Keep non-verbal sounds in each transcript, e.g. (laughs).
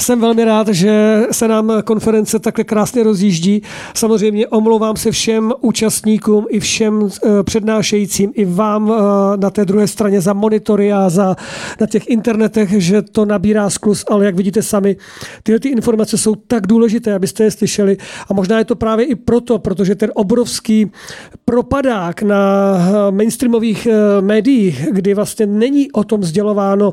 Jsem velmi rád, že se nám konference takhle krásně rozjíždí. Samozřejmě omlouvám se všem účastníkům i všem eh, přednášejícím, i vám eh, na té druhé straně za monitory a za, na těch internetech, že to nabírá sklus, ale jak vidíte sami, tyhle ty informace jsou tak důležité, abyste je slyšeli. A možná je to právě i proto, protože ten obrovský propadák na eh, mainstreamových médiích, kdy vlastně není o tom sdělováno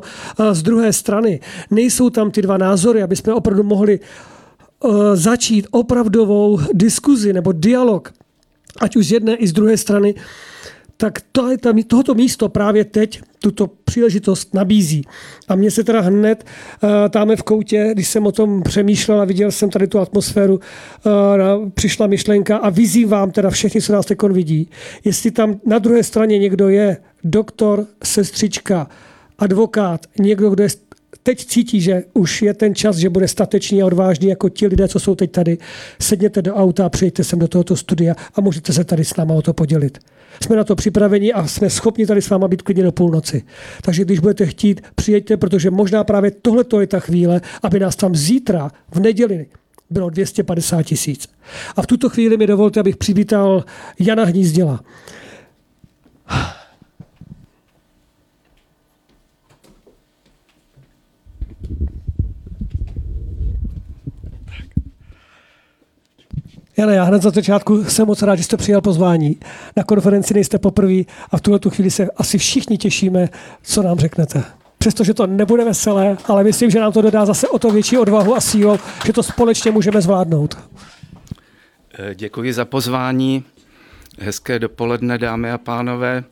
z druhé strany, nejsou tam ty dva názory, názory, aby jsme opravdu mohli uh, začít opravdovou diskuzi nebo dialog, ať už z jedné i z druhé strany, tak to tam, tohoto místo právě teď tuto příležitost nabízí. A mně se teda hned uh, táme v koutě, když jsem o tom přemýšlel a viděl jsem tady tu atmosféru, uh, přišla myšlenka a vyzývám teda všechny, co nás teď vidí, jestli tam na druhé straně někdo je doktor, sestřička, advokát, někdo, kdo je teď cítí, že už je ten čas, že bude statečný a odvážný jako ti lidé, co jsou teď tady, sedněte do auta a přijďte sem do tohoto studia a můžete se tady s náma o to podělit. Jsme na to připraveni a jsme schopni tady s váma být klidně do půlnoci. Takže když budete chtít, přijďte, protože možná právě tohle je ta chvíle, aby nás tam zítra v neděli bylo 250 tisíc. A v tuto chvíli mi dovolte, abych přivítal Jana Hnízděla. Jane, já hned za začátku jsem moc rád, že jste přijal pozvání. Na konferenci nejste poprvé a v tuhle tu chvíli se asi všichni těšíme, co nám řeknete. Přestože to nebude veselé, ale myslím, že nám to dodá zase o to větší odvahu a sílu, že to společně můžeme zvládnout. Eh, děkuji za pozvání. Hezké dopoledne, dámy a pánové.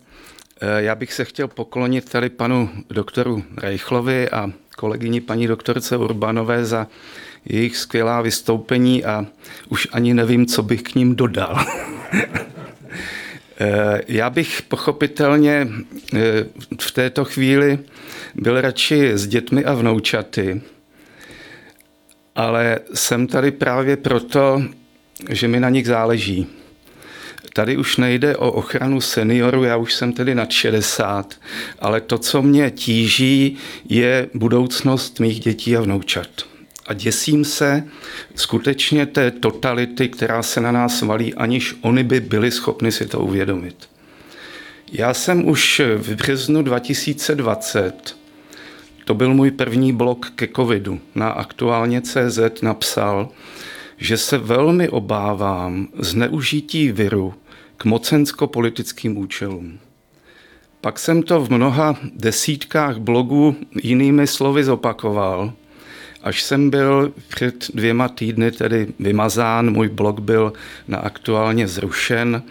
Eh, já bych se chtěl poklonit tady panu doktoru Rejchlovi a kolegyni paní doktorce Urbanové za jejich skvělá vystoupení a už ani nevím, co bych k ním dodal. (laughs) Eh, já bych pochopitelně eh, v této chvíli byl radši s dětmi a vnoučaty, ale jsem tady právě proto, že mi na nich záleží. Tady už nejde o ochranu seniorů, já už jsem tedy nad 60, ale to, co mě tíží, je budoucnost mých dětí a vnoučat a děsím se skutečně té totality, která se na nás valí, aniž oni by byli schopni si to uvědomit. Já jsem už v březnu 2020, to byl můj první blog ke covidu, na aktuálně CZ napsal, že se velmi obávám zneužití viru k mocensko-politickým účelům. Pak jsem to v mnoha desítkách blogů jinými slovy zopakoval – Až jsem byl před dvěma týdny tedy vymazán, můj blog byl na aktuálně zrušen,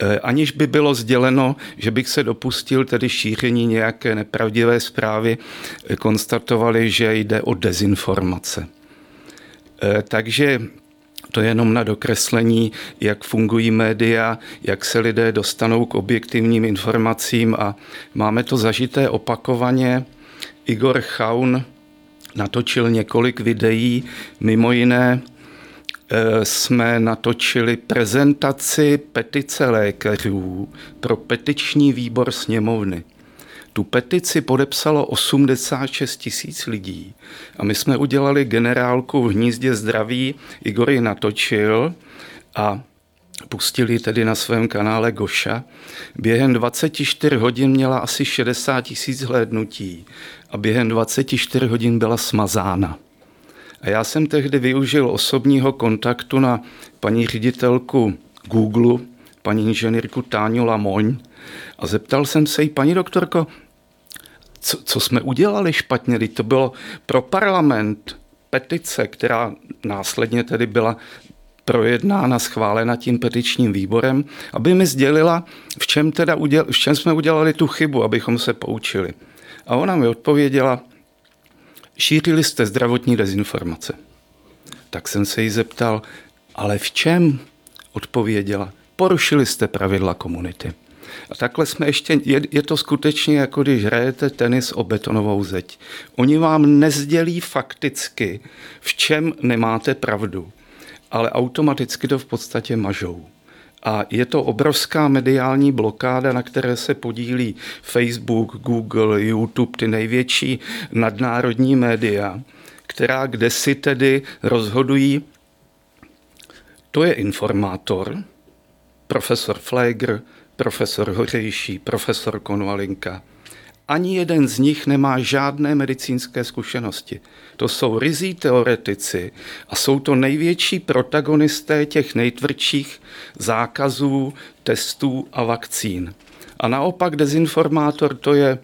eh, aniž by bylo sděleno, že bych se dopustil tedy šíření nějaké nepravdivé zprávy, eh, konstatovali, že jde o dezinformace. Eh, takže to je jenom na dokreslení, jak fungují média, jak se lidé dostanou k objektivním informacím a máme to zažité opakovaně. Igor Chaun, natočil několik videí, mimo jiné eh, jsme natočili prezentaci petice lékařů pro petiční výbor sněmovny. Tu petici podepsalo 86 tisíc lidí a my jsme udělali generálku v hnízdě zdraví, Igor ji natočil a pustili tedy na svém kanále Goša. Během 24 hodin měla asi 60 tisíc hlédnutí a během 24 hodin byla smazána. A já jsem tehdy využil osobního kontaktu na paní ředitelku Google, paní inženýrku Táňu Lamoň a zeptal jsem se jí, paní doktorko, co, co jsme udělali špatně, to bylo pro parlament petice, která následně tedy byla projednána, schválena tím petičním výborem, aby mi sdělila, v čem, teda uděl, v čem jsme udělali tu chybu, abychom se poučili. A ona mi odpověděla, šířili jste zdravotní dezinformace. Tak jsem se jí zeptal, ale v čem? Odpověděla, porušili jste pravidla komunity. A takhle jsme ještě, je, je to skutečně jako když hrajete tenis o betonovou zeď. Oni vám nezdělí fakticky, v čem nemáte pravdu, ale automaticky to v podstatě mažou. A je to obrovská mediální blokáda, na které se podílí Facebook, Google, YouTube, ty největší nadnárodní média, která kde si tedy rozhodují, to je informátor, profesor Flegr, profesor Hořejší, profesor Konvalinka. Ani jeden z nich nemá žádné medicínské zkušenosti. To jsou rizí teoretici a jsou to největší protagonisté těch nejtvrdších zákazů, testů a vakcín. A naopak dezinformátor to je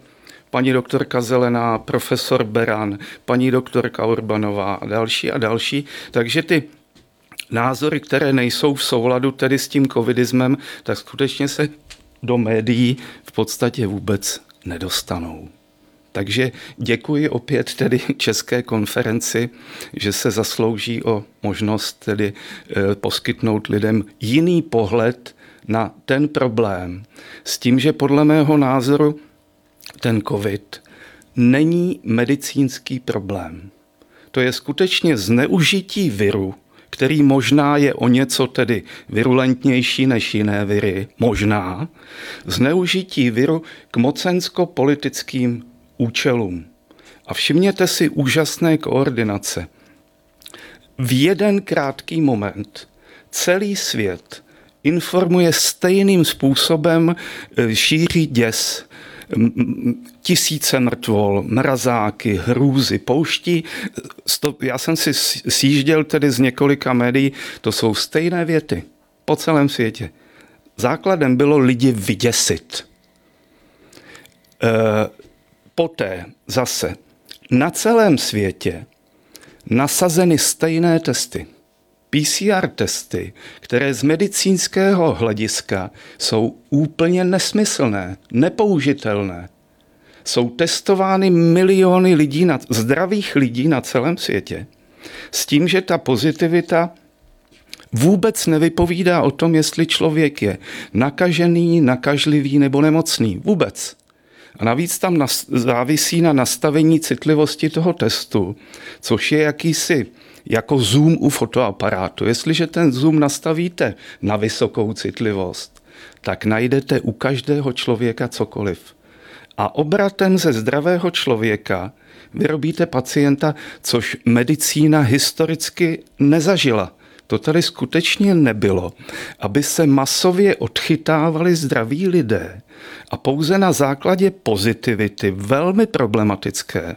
paní doktorka Zelená, profesor Beran, paní doktorka Urbanová a další a další. Takže ty názory, které nejsou v souladu tedy s tím covidismem, tak skutečně se do médií v podstatě vůbec nedostanou. Takže děkuji opět tedy České konferenci, že se zaslouží o možnost tedy eh, poskytnout lidem jiný pohled na ten problém. S tím, že podle mého názoru ten COVID není medicínský problém. To je skutečně zneužití viru, který možná je o něco tedy virulentnější než jiné viry, možná, zneužití viru k mocensko-politickým účelům. A všimněte si úžasné koordinace. V jeden krátký moment celý svět informuje stejným způsobem, e, šíří děs, tisíce mrtvol, mrazáky, hrůzy, pouští. Já jsem si sjížděl tedy z několika médií, to jsou stejné věty po celém světě. Základem bylo lidi vyděsit. E, poté zase na celém světě nasazeny stejné testy. PCR testy, které z medicínského hlediska jsou úplně nesmyslné, nepoužitelné. Jsou testovány miliony lidí, na, zdravých lidí na celém světě, s tím, že ta pozitivita vůbec nevypovídá o tom, jestli člověk je nakažený, nakažlivý nebo nemocný. Vůbec. A navíc tam závisí na nastavení citlivosti toho testu, což je jakýsi jako zoom u fotoaparátu. Jestliže ten zoom nastavíte na vysokou citlivost, tak najdete u každého člověka cokoliv. A obratem ze zdravého člověka vyrobíte pacienta, což medicína historicky nezažila. To tady skutečně nebylo, aby se masově odchytávali zdraví lidé a pouze na základě pozitivity, velmi problematické,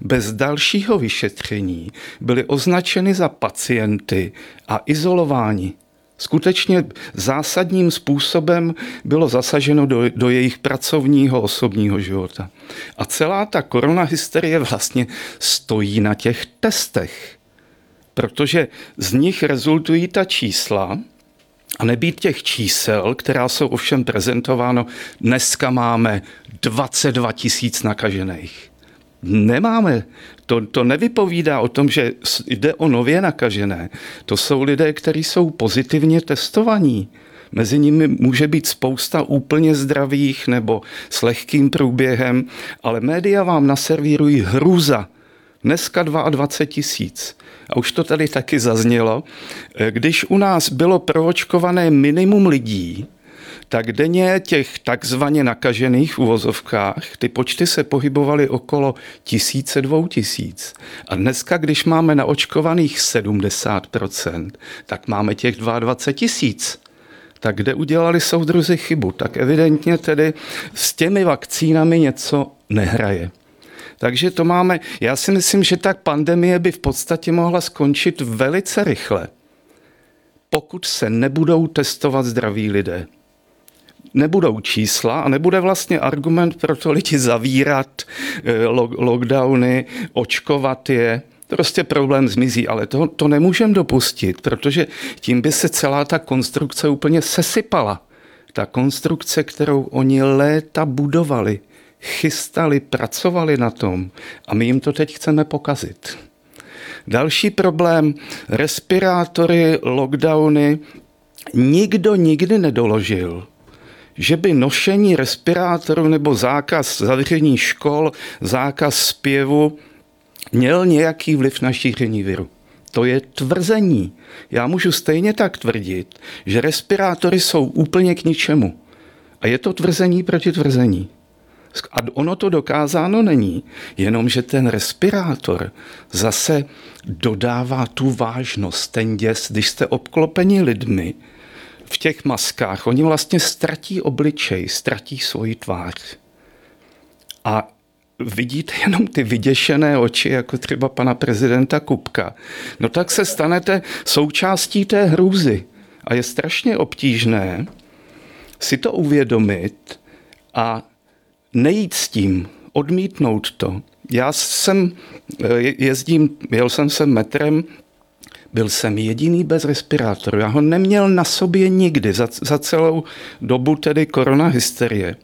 bez dalšího vyšetření byli označeny za pacienty a izolováni. Skutečně zásadním způsobem bylo zasaženo do, do jejich pracovního osobního života. A celá ta koronahysterie vlastně stojí na těch testech, protože z nich rezultují ta čísla, a nebýt těch čísel, která jsou ovšem prezentováno, dneska máme 22 tisíc nakažených. Nemáme. To, to nevypovídá o tom, že jde o nově nakažené. To jsou lidé, kteří jsou pozitivně testovaní. Mezi nimi může být spousta úplně zdravých nebo s lehkým průběhem, ale média vám naservírují hruza. Dneska 22 tisíc. A už to tady taky zaznělo. Když u nás bylo proočkované minimum lidí, tak denně těch takzvaně nakažených uvozovkách, ty počty se pohybovaly okolo tisíce, dvou tisíc. A dneska, když máme naočkovaných 70%, tak máme těch 22 tisíc. Tak kde udělali soudruzi chybu? Tak evidentně tedy s těmi vakcínami něco nehraje. Takže to máme, já si myslím, že tak pandemie by v podstatě mohla skončit velice rychle, pokud se nebudou testovat zdraví lidé nebudou čísla a nebude vlastně argument pro to lidi zavírat, eh, lockdowny, očkovat je. Prostě problém zmizí, ale to, to nemůžeme dopustit, protože tím by se celá ta konstrukce úplně sesypala. Ta konstrukce, kterou oni léta budovali, chystali, pracovali na tom a my jim to teď chceme pokazit. Další problém, respirátory, lockdowny, nikdo nikdy nedoložil, že by nošení respirátoru nebo zákaz zavření škol, zákaz zpěvu měl nějaký vliv na šíření viru. To je tvrzení. Já můžu stejně tak tvrdit, že respirátory jsou úplně k ničemu. A je to tvrzení proti tvrzení. A ono to dokázáno není, jenomže ten respirátor zase dodává tu vážnost, ten děs, když jste obklopeni lidmi v těch maskách, oni vlastně ztratí obličej, ztratí svoji tvář. A vidíte jenom ty vyděšené oči, jako třeba pana prezidenta Kupka, no tak se stanete součástí té hrůzy. A je strašně obtížné si to uvědomit a nejít s tím, odmítnout to. Já jsem eh, jezdím, jel jsem se metrem, byl jsem jediný bez respirátoru. Já ho neměl na sobě nikdy za, za celou dobu tedy korona hysterie.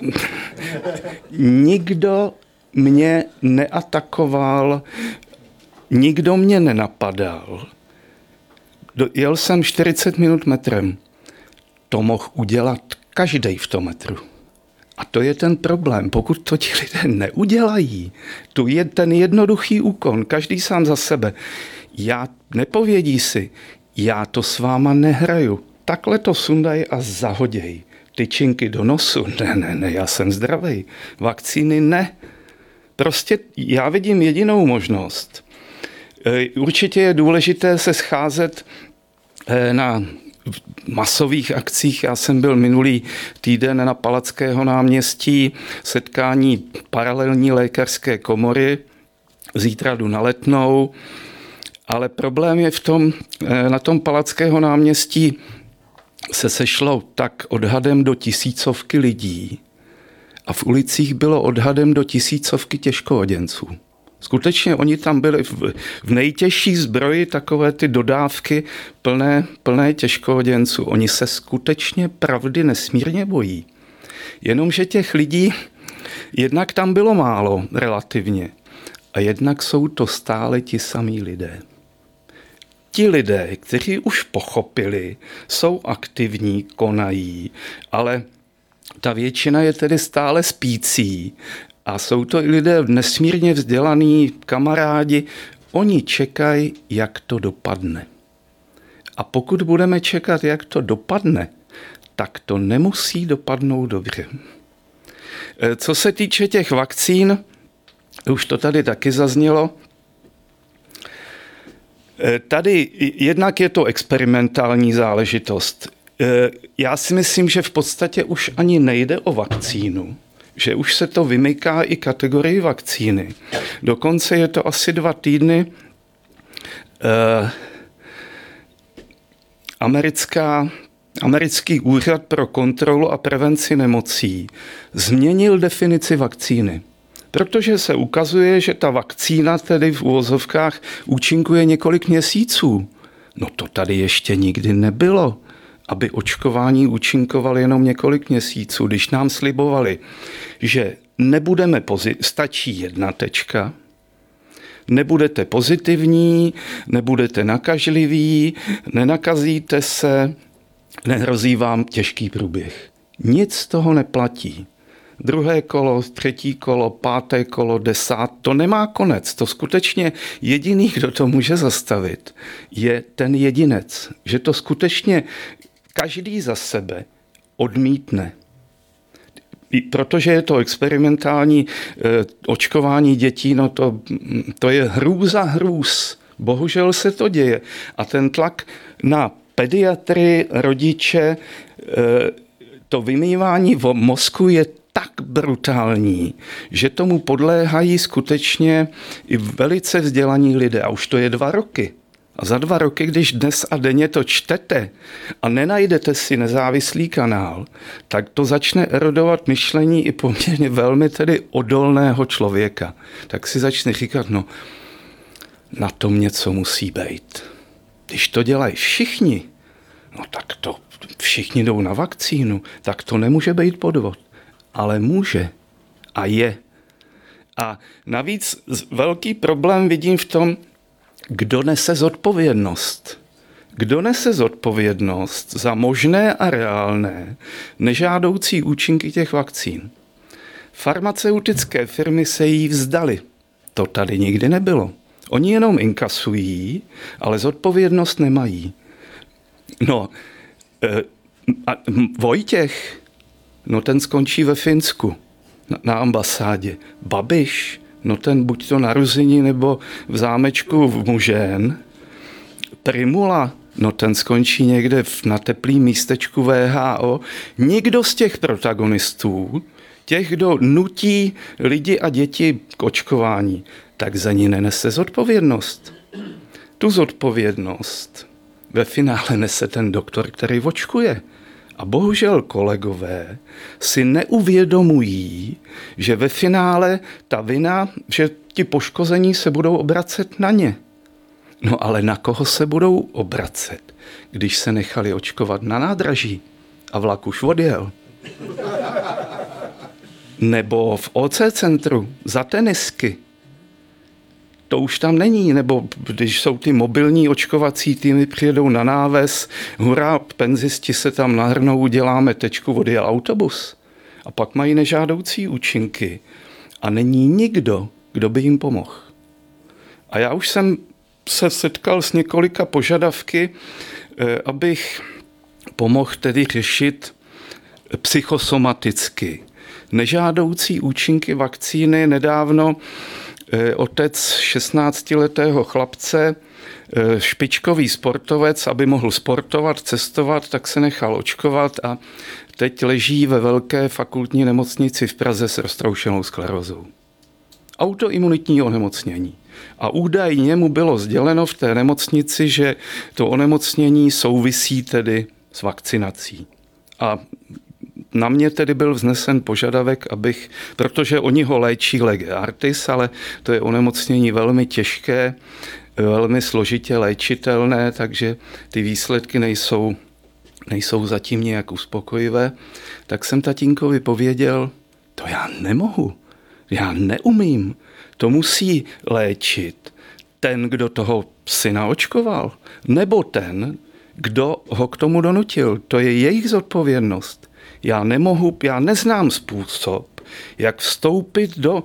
(laughs) Nikdo mě neatakoval, nikdo mě nenapadal. Jel jsem 40 minut metrem. To mohl udělat každý v tom metru. A to je ten problém. Pokud to ti lidé neudělají, tu je ten jednoduchý úkon, každý sám za sebe. Já nepovědí si, já to s váma nehraju. Takhle to sundaj a zahoděj. Tyčinky do nosu, (laughs) ne, ne, ne, já jsem zdravý. Vakcíny ne. Prostě já vidím jedinou možnost. E, určitě je důležité se scházet e, na masových akcích. Já jsem byl minulý týden na Palackého náměstí, setkání paralelní lékařské komory, zítra jdu na letnou, ale problém je v tom, eh, na tom Palackého náměstí se sešlo tak odhadem do tisícovky lidí a v ulicích bylo odhadem do tisícovky těžkooděnců. Skutečně oni tam byli v, v nejtěžší zbroji, takové ty dodávky plné, plné těžkohoděnců. Oni se skutečně pravdy nesmírně bojí. Jenomže těch lidí jednak tam bylo málo relativně a jednak jsou to stále ti samí lidé. Ti lidé, kteří už pochopili, jsou aktivní, konají, ale ta většina je tedy stále spící a jsou to i lidé nesmírně vzdělaní kamarádi. Oni čekají, jak to dopadne. A pokud budeme čekat, jak to dopadne, tak to nemusí dopadnout dobře. E, co se týče těch vakcín, už to tady taky zaznělo, e, Tady jednak je to experimentální záležitost. E, já si myslím, že v podstatě už ani nejde o vakcínu, že už se to vymyká i kategorii vakcíny. Dokonce je to asi dva týdny. Eh, americká, americký úřad pro kontrolu a prevenci nemocí změnil definici vakcíny. Protože se ukazuje, že ta vakcína tedy v úvozovkách účinkuje několik měsíců. No to tady ještě nikdy nebylo aby očkování účinkovalo jenom několik měsíců, když nám slibovali, že nebudeme pozit, stačí jedna tečka, nebudete pozitivní, nebudete nakažliví, nenakazíte se, nehrozí vám těžký průběh. Nic z toho neplatí. Druhé kolo, třetí kolo, páté kolo, desát, to nemá konec. To skutečně jediný, kdo to může zastavit, je ten jedinec. Že to skutečně každý za sebe odmítne. Protože je to experimentální eh, očkování dětí, no to, to je hrůza hrůz. Bohužel se to děje. A ten tlak na pediatry, rodiče, eh, to vymývání v mozku je tak brutální, že tomu podléhají skutečně i velice vzdělaní lidé. A už to je dva roky. A za dva roky, když dnes a denně to čtete a nenajdete si nezávislý kanál, tak to začne erodovat myšlení i poměrně velmi tedy odolného člověka. Tak si začne říkat, no, na tom něco musí být. Když to dělají všichni, no tak to všichni jdou na vakcínu, tak to nemůže být podvod. Ale může a je. A navíc velký problém vidím v tom, kdo nese zodpovědnost? Kdo nese zodpovědnost za možné a reálné nežádoucí účinky těch vakcín? Farmaceutické firmy se jí vzdali. To tady nikdy nebylo. Oni jenom inkasují, ale zodpovědnost nemají. No, e, a Vojtěch, no ten skončí ve Finsku na, na ambasádě. Babiš, no ten buď to narození nebo v zámečku v Mužen. Primula, no ten skončí někde v, na teplý místečku VHO. Nikdo z těch protagonistů, těch, kdo nutí lidi a děti k očkování, tak za ní nenese zodpovědnost. Tu zodpovědnost ve finále nese ten doktor, který očkuje. A bohužel kolegové si neuvědomují, že ve finále ta vina, že ti poškození se budou obracet na ně. No ale na koho se budou obracet, když se nechali očkovat na nádraží a vlak už odjel? Nebo v OC centru za tenisky to už tam není, nebo když jsou ty mobilní očkovací týmy, přijedou na náves, hurá, penzisti se tam nahrnou, uděláme tečku, odjel autobus. A pak mají nežádoucí účinky a není nikdo, kdo by jim pomohl. A já už jsem se setkal s několika požadavky, eh, abych pomohl tedy řešit psychosomaticky. Nežádoucí účinky vakcíny nedávno Eh, otec 16-letého chlapce, eh, špičkový sportovec, aby mohl sportovat, cestovat, tak se nechal očkovat a teď leží ve velké fakultní nemocnici v Praze s roztroušenou sklerozou. Autoimunitní onemocnění. A údajně mu bylo sděleno v té nemocnici, že to onemocnění souvisí tedy s vakcinací. A na mě tedy byl vznesen požadavek, abych, protože oni ho léčí lege artis, ale to je onemocnění velmi těžké, velmi složitě léčitelné, takže ty výsledky nejsou, nejsou zatím nějak uspokojivé, tak jsem tatínkovi pověděl, to já nemohu, já neumím, to musí léčit ten, kdo toho syna očkoval, nebo ten, kdo ho k tomu donutil. To je jejich zodpovědnost. Já nemohu, já neznám způsob, jak vstoupit do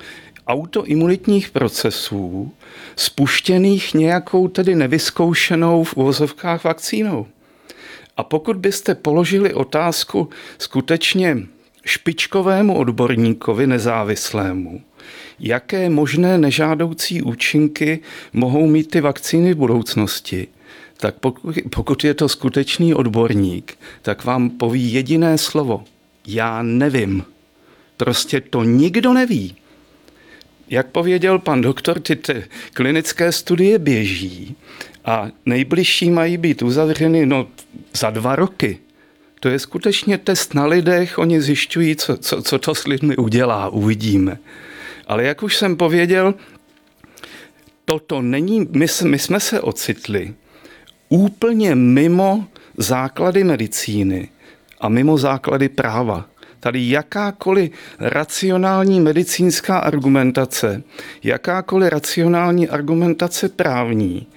autoimunitních procesů spuštěných nějakou tedy nevyzkoušenou v uvozovkách vakcínou. A pokud byste položili otázku skutečně špičkovému odborníkovi nezávislému, jaké možné nežádoucí účinky mohou mít ty vakcíny v budoucnosti, tak pokud, pokud je to skutečný odborník, tak vám poví jediné slovo. Já nevím. Prostě to nikdo neví. Jak pověděl pan doktor, ty, ty klinické studie běží a nejbližší mají být uzavřeny no, za dva roky. To je skutečně test na lidech, oni zjišťují, co, co, co to s lidmi udělá, uvidíme. Ale jak už jsem pověděl, toto není, my, my jsme se ocitli úplně mimo základy medicíny a mimo základy práva. Tady jakákoliv racionální medicínská argumentace, jakákoliv racionální argumentace právní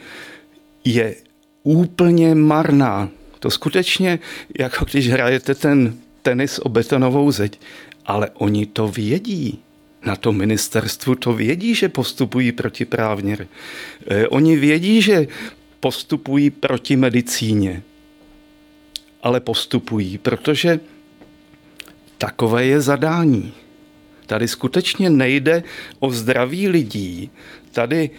je úplně marná. To skutečně, jako když hrajete ten tenis o betonovou zeď, ale oni to vědí. Na to ministerstvu to vědí, že postupují protiprávně. Eh, oni vědí, že postupují proti medicíně. Ale postupují, protože takové je zadání. Tady skutečně nejde o zdraví lidí. Tady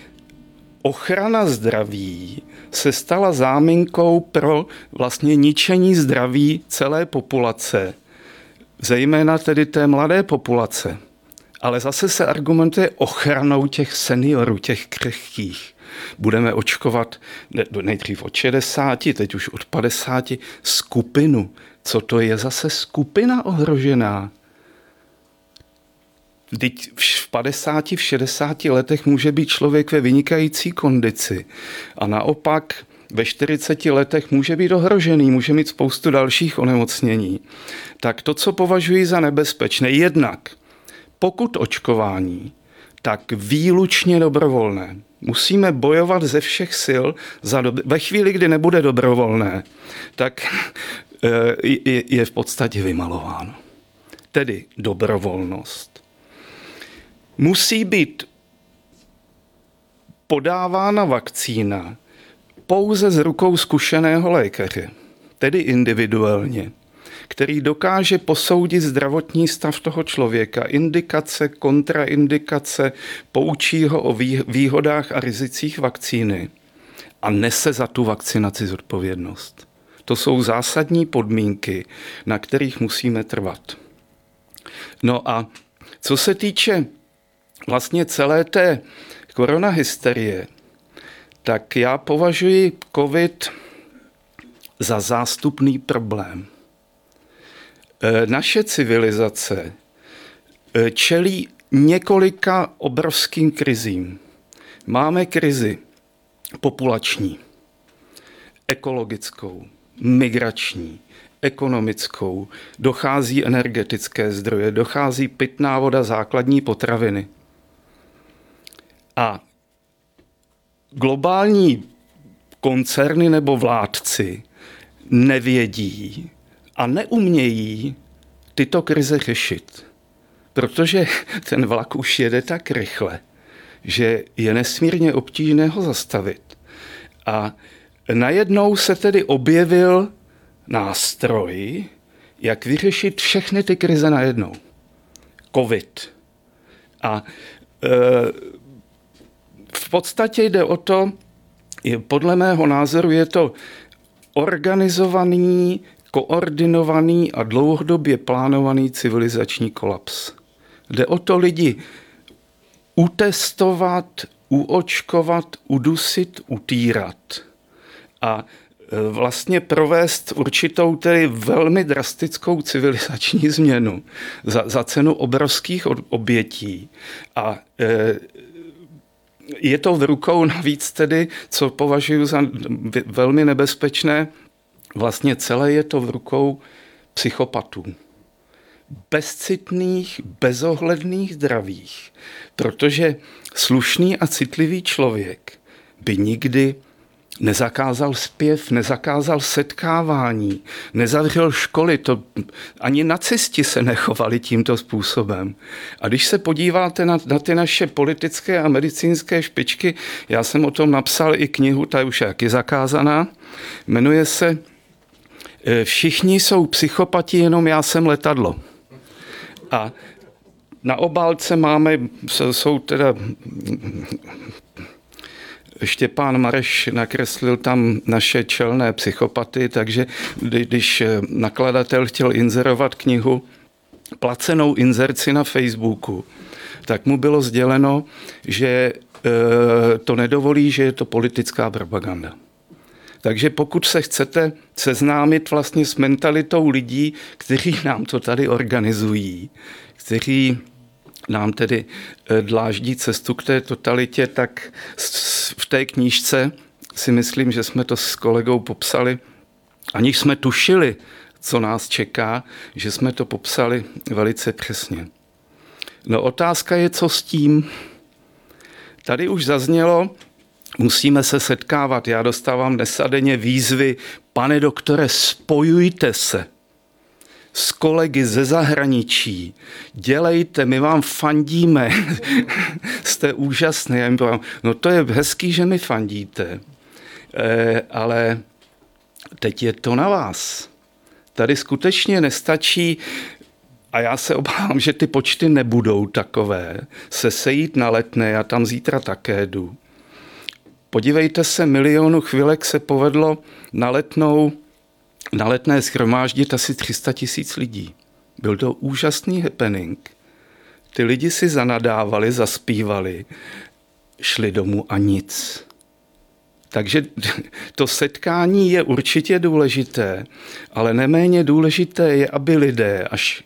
ochrana zdraví se stala záminkou pro vlastně ničení zdraví celé populace, zejména tedy té mladé populace. Ale zase se argumentuje ochranou těch seniorů, těch křehkých budeme očkovat nejdřív od 60, teď už od 50 skupinu. Co to je zase skupina ohrožená? Teď v 50, v 60 letech může být člověk ve vynikající kondici a naopak ve 40 letech může být ohrožený, může mít spoustu dalších onemocnění. Tak to, co považuji za nebezpečné, jednak pokud očkování, tak výlučně dobrovolné. Musíme bojovat ze všech sil za dob- ve chvíli, kdy nebude dobrovolné, tak eh, je, je v podstatě vymalováno. Tedy dobrovolnost. Musí být podávána vakcína pouze z rukou zkušeného lékaře, tedy individuálně, který dokáže posoudit zdravotní stav toho člověka, indikace, kontraindikace, poučí ho o výhodách a rizicích vakcíny a nese za tu vakcinaci zodpovědnost. To jsou zásadní podmínky, na kterých musíme trvat. No a co se týče vlastně celé té koronahysterie, tak já považuji COVID za zástupný problém. E, naše civilizace e, čelí několika obrovským krizím. Máme krizi populační, ekologickou, migrační, ekonomickou, dochází energetické zdroje, dochází pitná voda, základní potraviny. A globální koncerny nebo vládci nevědí a neumějí tyto krize řešit. Protože (laughs) ten vlak už jede tak rychle, že je nesmírně obtížné ho zastavit. A najednou se tedy objevil nástroj, jak vyřešit všechny ty krize najednou. Covid. A e, v podstatě jde o to, podle mého názoru je to organizovaný, koordinovaný a dlouhodobě plánovaný civilizační kolaps. Jde o to lidi utestovat, uočkovat, udusit, utírat. A e, vlastně provést určitou tedy velmi drastickou civilizační změnu za, za cenu obrovských obětí. A e, je to v rukou navíc tedy, co považuji za velmi nebezpečné, vlastně celé je to v rukou psychopatů. Bezcitných, bezohledných, zdravých. Protože slušný a citlivý člověk by nikdy nezakázal zpěv, nezakázal setkávání, nezavřel školy, to ani nacisti se nechovali tímto způsobem. A když se podíváte na, na ty naše politické a medicínské špičky, já jsem o tom napsal i knihu, ta už je jaký zakázaná, jmenuje se Všichni jsou psychopati, jenom já jsem letadlo. A na obálce máme, jsou teda Štěpán Mareš nakreslil tam naše čelné psychopaty, takže když nakladatel chtěl inzerovat knihu, placenou inzerci na Facebooku, tak mu bylo sděleno, že e, to nedovolí, že je to politická propaganda. Takže pokud se chcete seznámit vlastně s mentalitou lidí, kteří nám to tady organizují, kteří nám tedy eh, dláždí cestu k té totalitě, tak v té knížce si myslím, že jsme to s kolegou popsali, aniž jsme tušili, co nás čeká, že jsme to popsali velice přesně. No otázka je, co s tím. Tady už zaznělo, musíme se setkávat. Já dostávám dnes a denně výzvy, pane doktore, spojujte se s kolegy ze zahraničí. Dělejte, my vám fandíme. (laughs) Jste úžasný. Já jim povím, no to je hezký, že mi fandíte, e, ale teď je to na vás. Tady skutečně nestačí a já se obávám, že ty počty nebudou takové. Se sejít na letné, já tam zítra také jdu. Podívejte se, milionu chvilek se povedlo na letnou na letné schromáždit asi 300 tisíc lidí. Byl to úžasný happening. Ty lidi si zanadávali, zaspívali, šli domů a nic. Takže (laughs) to setkání je určitě důležité, ale neméně důležité je, aby lidé, až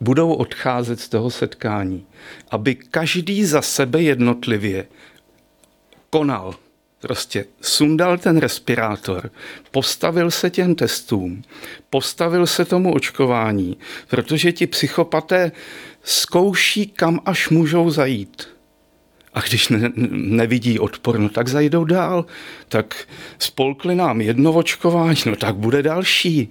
budou odcházet z toho setkání, aby každý za sebe jednotlivě konal prostě sundal ten respirátor, postavil se těm testům, postavil se tomu očkování, protože ti psychopaté zkouší, kam až můžou zajít. A když ne, nevidí odpor, no tak zajdou dál. Tak spolkli nám jedno očkování, no tak bude další.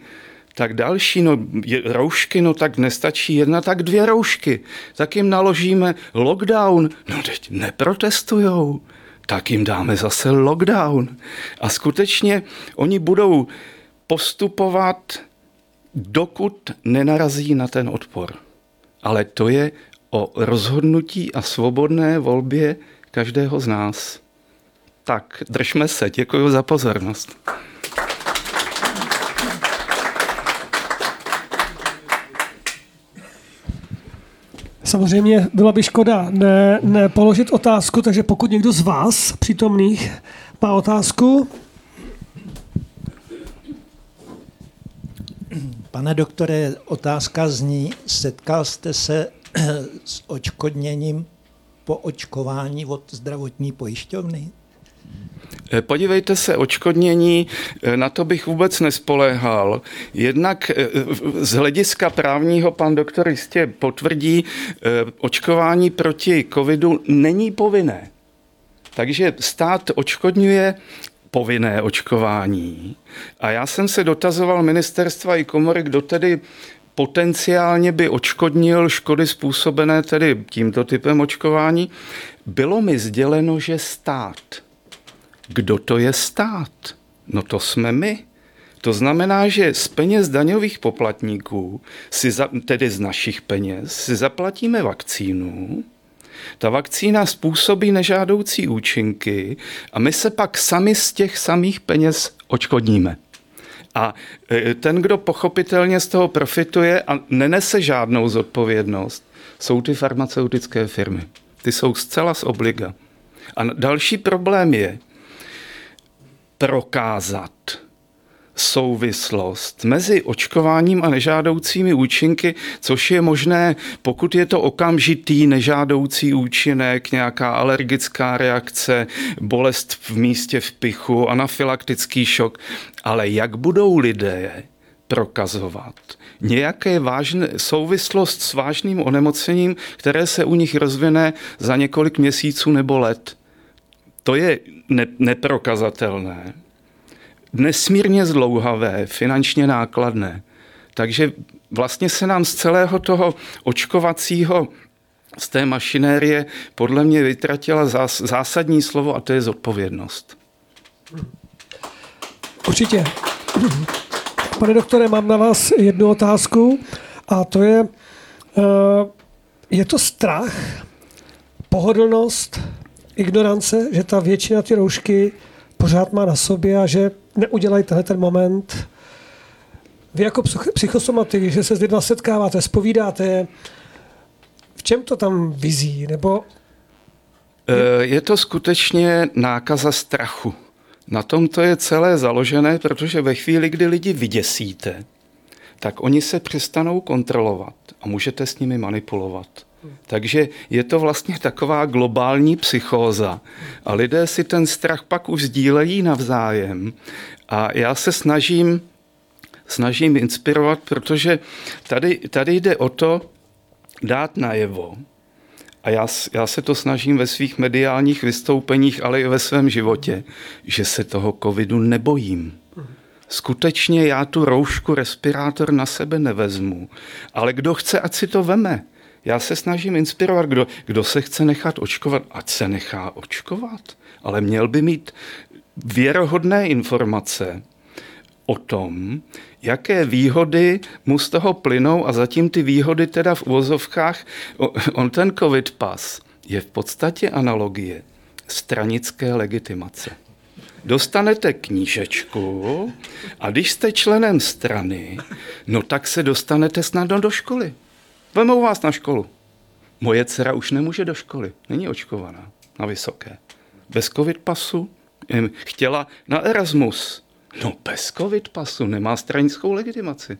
Tak další, no je, roušky, no tak nestačí jedna, tak dvě roušky. Tak jim naložíme lockdown, no teď neprotestujou tak jim dáme zase lockdown. A skutečně oni budou postupovat dokud nenarazí na ten odpor. Ale to je o rozhodnutí a svobodné volbě každého z nás. Tak, držme se. Děkuji za pozornost. Samozřejmě byla by škoda ne, ne položit otázku, takže pokud někdo z vás přítomných má otázku. Pane doktore, otázka zní, setkal jste se (clears throat) s očkodněním po očkování od zdravotní pojišťovny? Eh, podívejte se, očkodnění, eh, na to bych vůbec nespoléhal. Jednak eh, z hlediska právního pan doktor jistě potvrdí, očkování proti covidu není povinné. Takže stát očkodňuje povinné očkování. A já jsem se dotazoval ministerstva i komory, kdo tedy potenciálně by očkodnil škody způsobené tedy tímto typem očkování. Bylo mi sděleno, že stát kdo to je stát? No to jsme my. To znamená, že z peněz daňových poplatníků, si za, tedy z našich peněz, si zaplatíme vakcínu, ta vakcína způsobí nežádoucí účinky a my se pak sami z těch samých peněz očkodníme. A e, ten, kdo pochopitelně z toho profituje a nenese žádnou zodpovědnost, jsou ty farmaceutické firmy. Ty jsou zcela z obliga. A další problém je, prokázat souvislost mezi očkováním a nežádoucími účinky, což je možné, pokud je to okamžitý nežádoucí účinek, nějaká alergická reakce, bolest v místě v pichu, anafylaktický šok, ale jak budou lidé prokazovat nějaké vážné souvislost s vážným onemocněním, které se u nich rozvine za několik měsíců nebo let. To je ne, neprokazatelné, nesmírně zdlouhavé, finančně nákladné. Takže vlastně se nám z celého toho očkovacího z té mašinérie podle mě vytratila zás, zásadní slovo a to je zodpovědnost. Určitě. Pane doktore, mám na vás jednu otázku a to je, eh, je to strach, pohodlnost, ignorance, že ta většina ty roušky pořád má na sobě a že neudělají tenhle ten moment. Vy jako psychosomatik, že se s lidmi setkáváte, spovídáte, v čem to tam vizí? Nebo... Eh, je to skutečně nákaza strachu. Na tom to je celé založené, protože ve chvíli, kdy lidi vyděsíte, tak oni se přestanou kontrolovat a můžete s nimi manipulovat. Takže je to vlastně taková globální psychóza. A lidé si ten strach pak už sdílejí navzájem. A já se snažím, snažím inspirovat, protože tady, tady jde o to dát najevo, a já, já se to snažím ve svých mediálních vystoupeních, ale i ve svém životě, že se toho covidu nebojím. Skutečně já tu roušku, respirátor na sebe nevezmu, ale kdo chce, ať si to veme. Já se snažím inspirovat, kdo, kdo se chce nechat očkovat, ať se nechá očkovat, ale měl by mít věrohodné informace o tom, jaké výhody mu z toho plynou a zatím ty výhody teda v uvozovkách, on ten covid pas je v podstatě analogie stranické legitimace. Dostanete knížečku a když jste členem strany, no tak se dostanete snadno do školy. Vemou vás na školu. Moje dcera už nemůže do školy, není očkovaná na vysoké. Bez covid pasu chtěla na Erasmus. No bez covid pasu nemá stranickou legitimaci.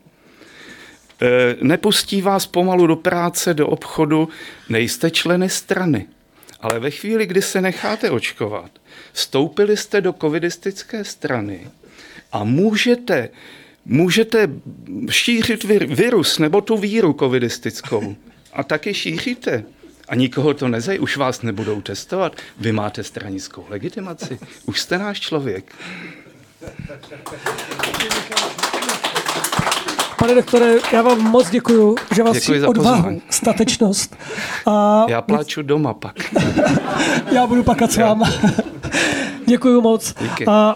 E, nepustí vás pomalu do práce, do obchodu, nejste členy strany. Ale ve chvíli, kdy se necháte očkovat, vstoupili jste do covidistické strany a můžete můžete šířit vir, virus nebo tu víru covidistickou a taky šíříte. A nikoho to nezaj, už vás nebudou testovat. Vy máte stranickou legitimaci. Už jste náš člověk. Pane doktore, já vám moc děkuji, že vás děkuji odvahu, pozvání. statečnost. A... Já pláču doma pak. (laughs) já budu pakat s váma. děkuji moc. Díky. A